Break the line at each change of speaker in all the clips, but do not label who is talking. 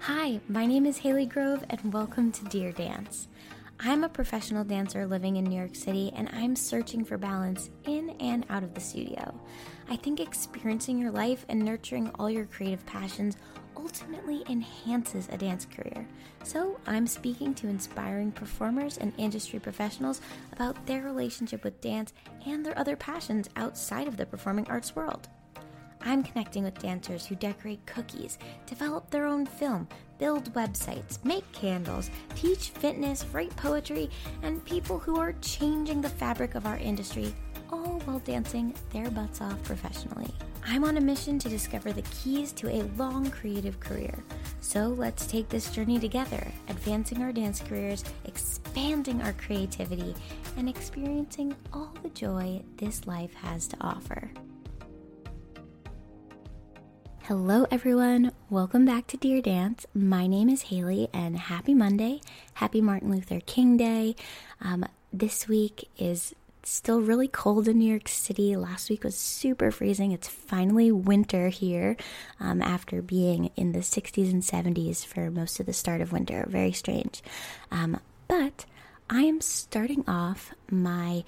Hi, my name is Haley Grove, and welcome to Dear Dance. I'm a professional dancer living in New York City, and I'm searching for balance in and out of the studio. I think experiencing your life and nurturing all your creative passions ultimately enhances a dance career. So, I'm speaking to inspiring performers and industry professionals about their relationship with dance and their other passions outside of the performing arts world. I'm connecting with dancers who decorate cookies, develop their own film, build websites, make candles, teach fitness, write poetry, and people who are changing the fabric of our industry, all while dancing their butts off professionally. I'm on a mission to discover the keys to a long creative career. So let's take this journey together, advancing our dance careers, expanding our creativity, and experiencing all the joy this life has to offer. Hello, everyone. Welcome back to Dear Dance. My name is Haley, and happy Monday. Happy Martin Luther King Day. Um, this week is still really cold in New York City. Last week was super freezing. It's finally winter here um, after being in the 60s and 70s for most of the start of winter. Very strange. Um, but I am starting off my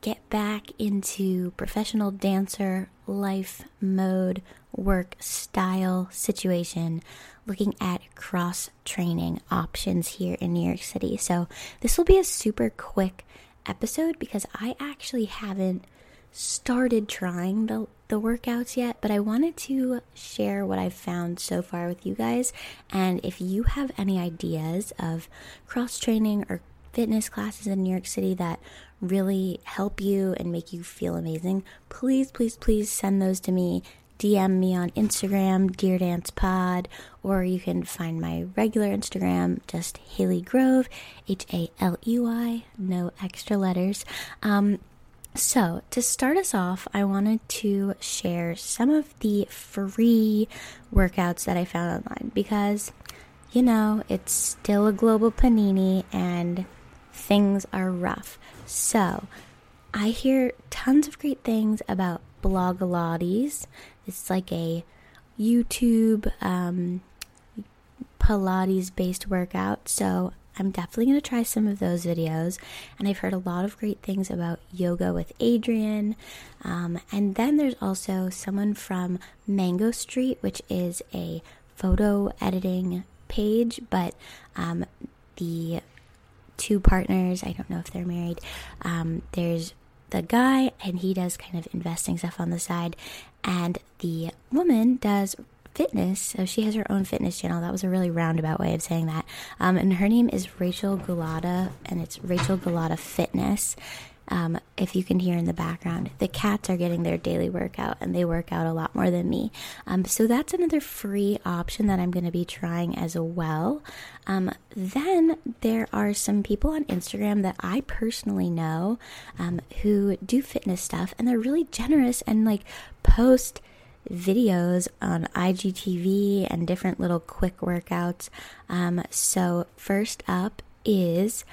get back into professional dancer life mode, work style situation, looking at cross training options here in New York City. So, this will be a super quick episode because I actually haven't started trying the, the workouts yet, but I wanted to share what I've found so far with you guys. And if you have any ideas of cross training or fitness classes in New York City that really help you and make you feel amazing, please, please, please send those to me. DM me on Instagram, Dear Dance Pod, or you can find my regular Instagram, just Haley Grove, H A L E Y, no extra letters. Um, so, to start us off, I wanted to share some of the free workouts that I found online because, you know, it's still a global panini and things are rough. So, I hear tons of great things about Blogilates. It's like a YouTube um, Pilates based workout. So, I'm definitely going to try some of those videos. And I've heard a lot of great things about yoga with Adriene. Um, and then there's also someone from Mango Street, which is a photo editing page, but um, the two partners. I don't know if they're married. Um, there's the guy, and he does kind of investing stuff on the side, and the woman does fitness. So she has her own fitness channel. That was a really roundabout way of saying that. Um, and her name is Rachel Gulotta, and it's Rachel Gulotta Fitness. Um, if you can hear in the background, the cats are getting their daily workout and they work out a lot more than me. Um, so that's another free option that I'm going to be trying as well. Um, then there are some people on Instagram that I personally know um, who do fitness stuff and they're really generous and like post videos on IGTV and different little quick workouts. Um, so, first up is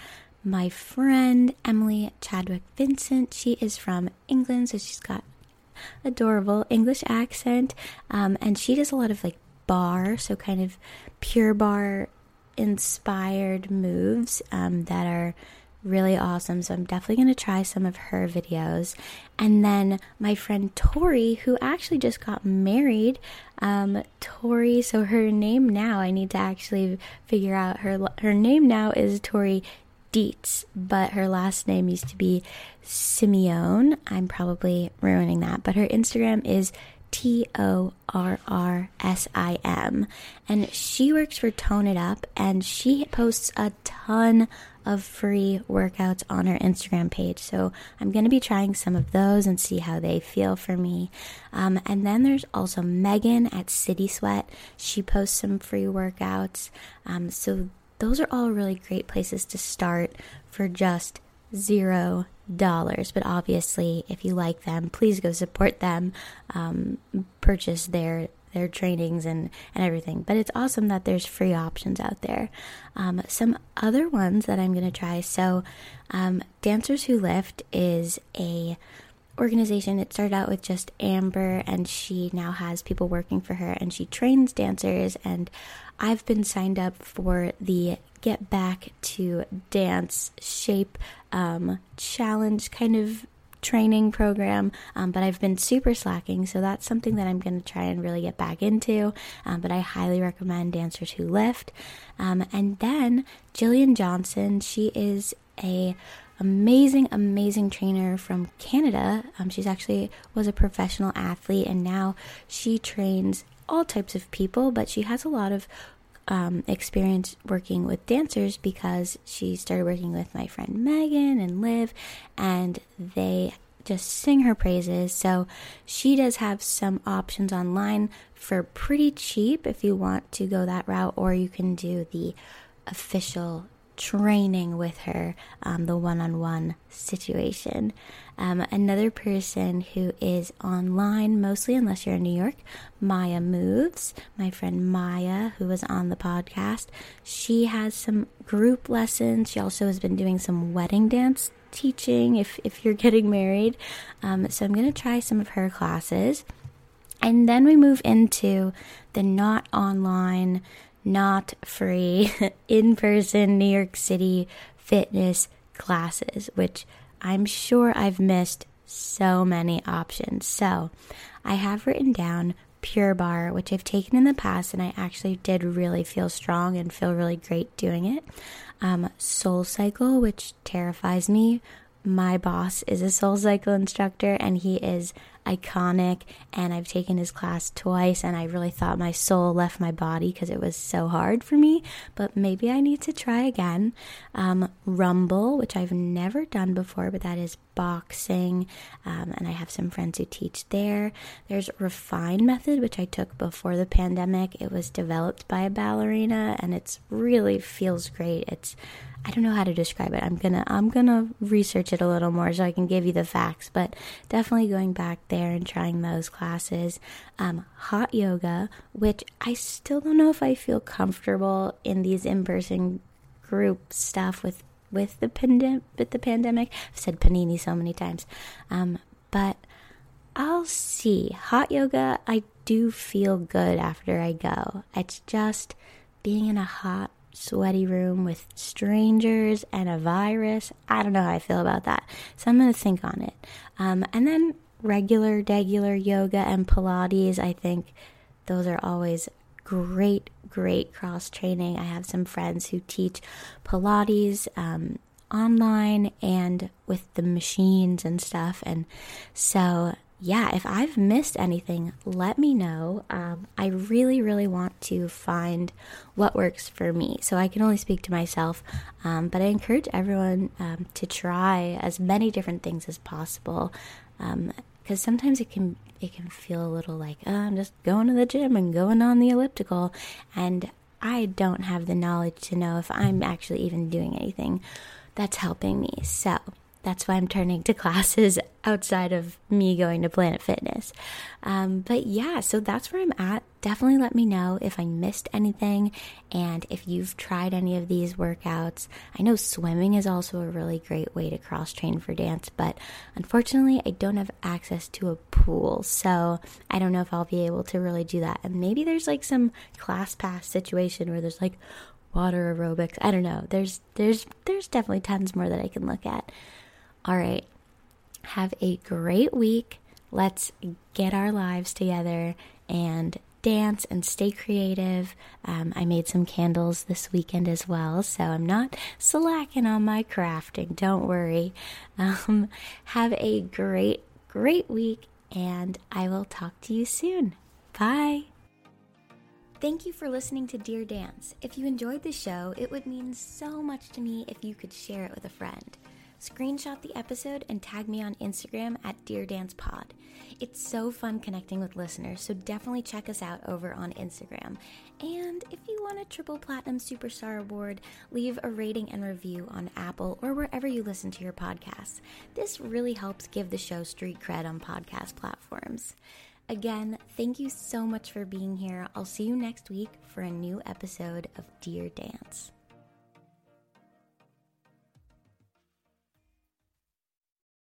my friend Emily Chadwick Vincent. She is from England, so she's got adorable English accent, um, and she does a lot of like barre, so kind of Pure Barre inspired moves um, that are really awesome. So I'm definitely going to try some of her videos. And then my friend Tori, who actually just got married, um, Tori. So her name now, I need to actually figure out her her name now is Tori Dietz, but her last name used to be Simeone. I'm probably ruining that, but her Instagram is T O R R S I M. And she works for Tone It Up and she posts a ton of free workouts on her Instagram page. So I'm going to be trying some of those and see how they feel for me. Um, and then there's also Megan at City Sweat. She posts some free workouts. Um, so those are all really great places to start for just zero dollars. But obviously, if you like them, please go support them, um, purchase their their trainings and and everything. But it's awesome that there's free options out there. Um, some other ones that I'm gonna try. So, um, Dancers Who Lift is a organization, it started out with just Amber, and she now has people working for her, and she trains dancers. And I've been signed up for the Get Back to Dance Shape um, Challenge kind of training program, um, but I've been super slacking, so that's something that I'm going to try and really get back into. Um, but I highly recommend Dancers Who Lift. Um, and then Jillian Johnson, she is a amazing, amazing trainer from Canada. Um, she's actually was a professional athlete, and now she trains all types of people, but she has a lot of um, experience working with dancers because she started working with my friend Megan and Liv, and they just sing her praises. So she does have some options online for pretty cheap if you want to go that route, or you can do the official training with her, um, the one on one situation. Um, another person who is online, mostly unless you're in New York, Maya Moves, my friend Maya, who was on the podcast. She has some group lessons. She also has been doing some wedding dance teaching if, if you're getting married. Um, so I'm going to try some of her classes. And then we move into the not online not free, in person New York City fitness classes, which I'm sure I've missed so many options. So I have written down Pure Barre, which I've taken in the past, and I actually did really feel strong and feel really great doing it. Um, Soul Cycle, which terrifies me. My boss is a Soul Cycle instructor, and he is iconic and I've taken his class twice and I really thought my soul left my body because it was so hard for me, but maybe I need to try again. Um, Rumble, which I've never done before, but that is boxing, um, and I have some friends who teach there. There's Refine Method, which I took before the pandemic. It was developed by a ballerina and it's really feels great. It's I don't know how to describe it. I'm gonna I'm gonna research it a little more so I can give you the facts. But definitely going back there and trying those classes. Um, hot yoga, which I still don't know if I feel comfortable in these in person group stuff with with the pandemic. With the pandemic, I've said panini so many times, um, but I'll see. Hot yoga, I do feel good after I go. It's just being in a hot sweaty room with strangers and a virus. I don't know how I feel about that. So I'm going to think on it. Um, and then regular, regular yoga and Pilates, I think those are always great, great cross training. I have some friends who teach Pilates um, online and with the machines and stuff. And so yeah, if I've missed anything, let me know. Um, I really, really want to find what works for me. So I can only speak to myself, um, but I encourage everyone um, to try as many different things as possible, because um, sometimes it can it can feel a little like oh, I'm just going to the gym and going on the elliptical, and I don't have the knowledge to know if I'm actually even doing anything that's helping me. So that's why I'm turning to classes outside of me going to Planet Fitness. Um, but yeah, so that's where I'm at. Definitely let me know if I missed anything and if you've tried any of these workouts. I know swimming is also a really great way to cross train for dance, but unfortunately, I don't have access to a pool. So I don't know if I'll be able to really do that. And maybe there's like some class pass situation where there's like water aerobics. I don't know. There's there's there's definitely tons more that I can look at. All right. Have a great week. Let's get our lives together and dance and stay creative. Um, I made some candles this weekend as well, so I'm not slacking on my crafting. Don't worry. Um, have a great, great week, and I will talk to you soon. Bye. Thank you for listening to Dear Dance. If you enjoyed the show, it would mean so much to me if you could share it with a friend. Screenshot the episode and tag me on Instagram at Dear Dance Pod. It's so fun connecting with listeners, so definitely check us out over on Instagram. And if you want a Triple Platinum Superstar Award, leave a rating and review on Apple or wherever you listen to your podcasts. This really helps give the show street cred on podcast platforms. Again, thank you so much for being here. I'll see you next week for a new episode of Dear Dance.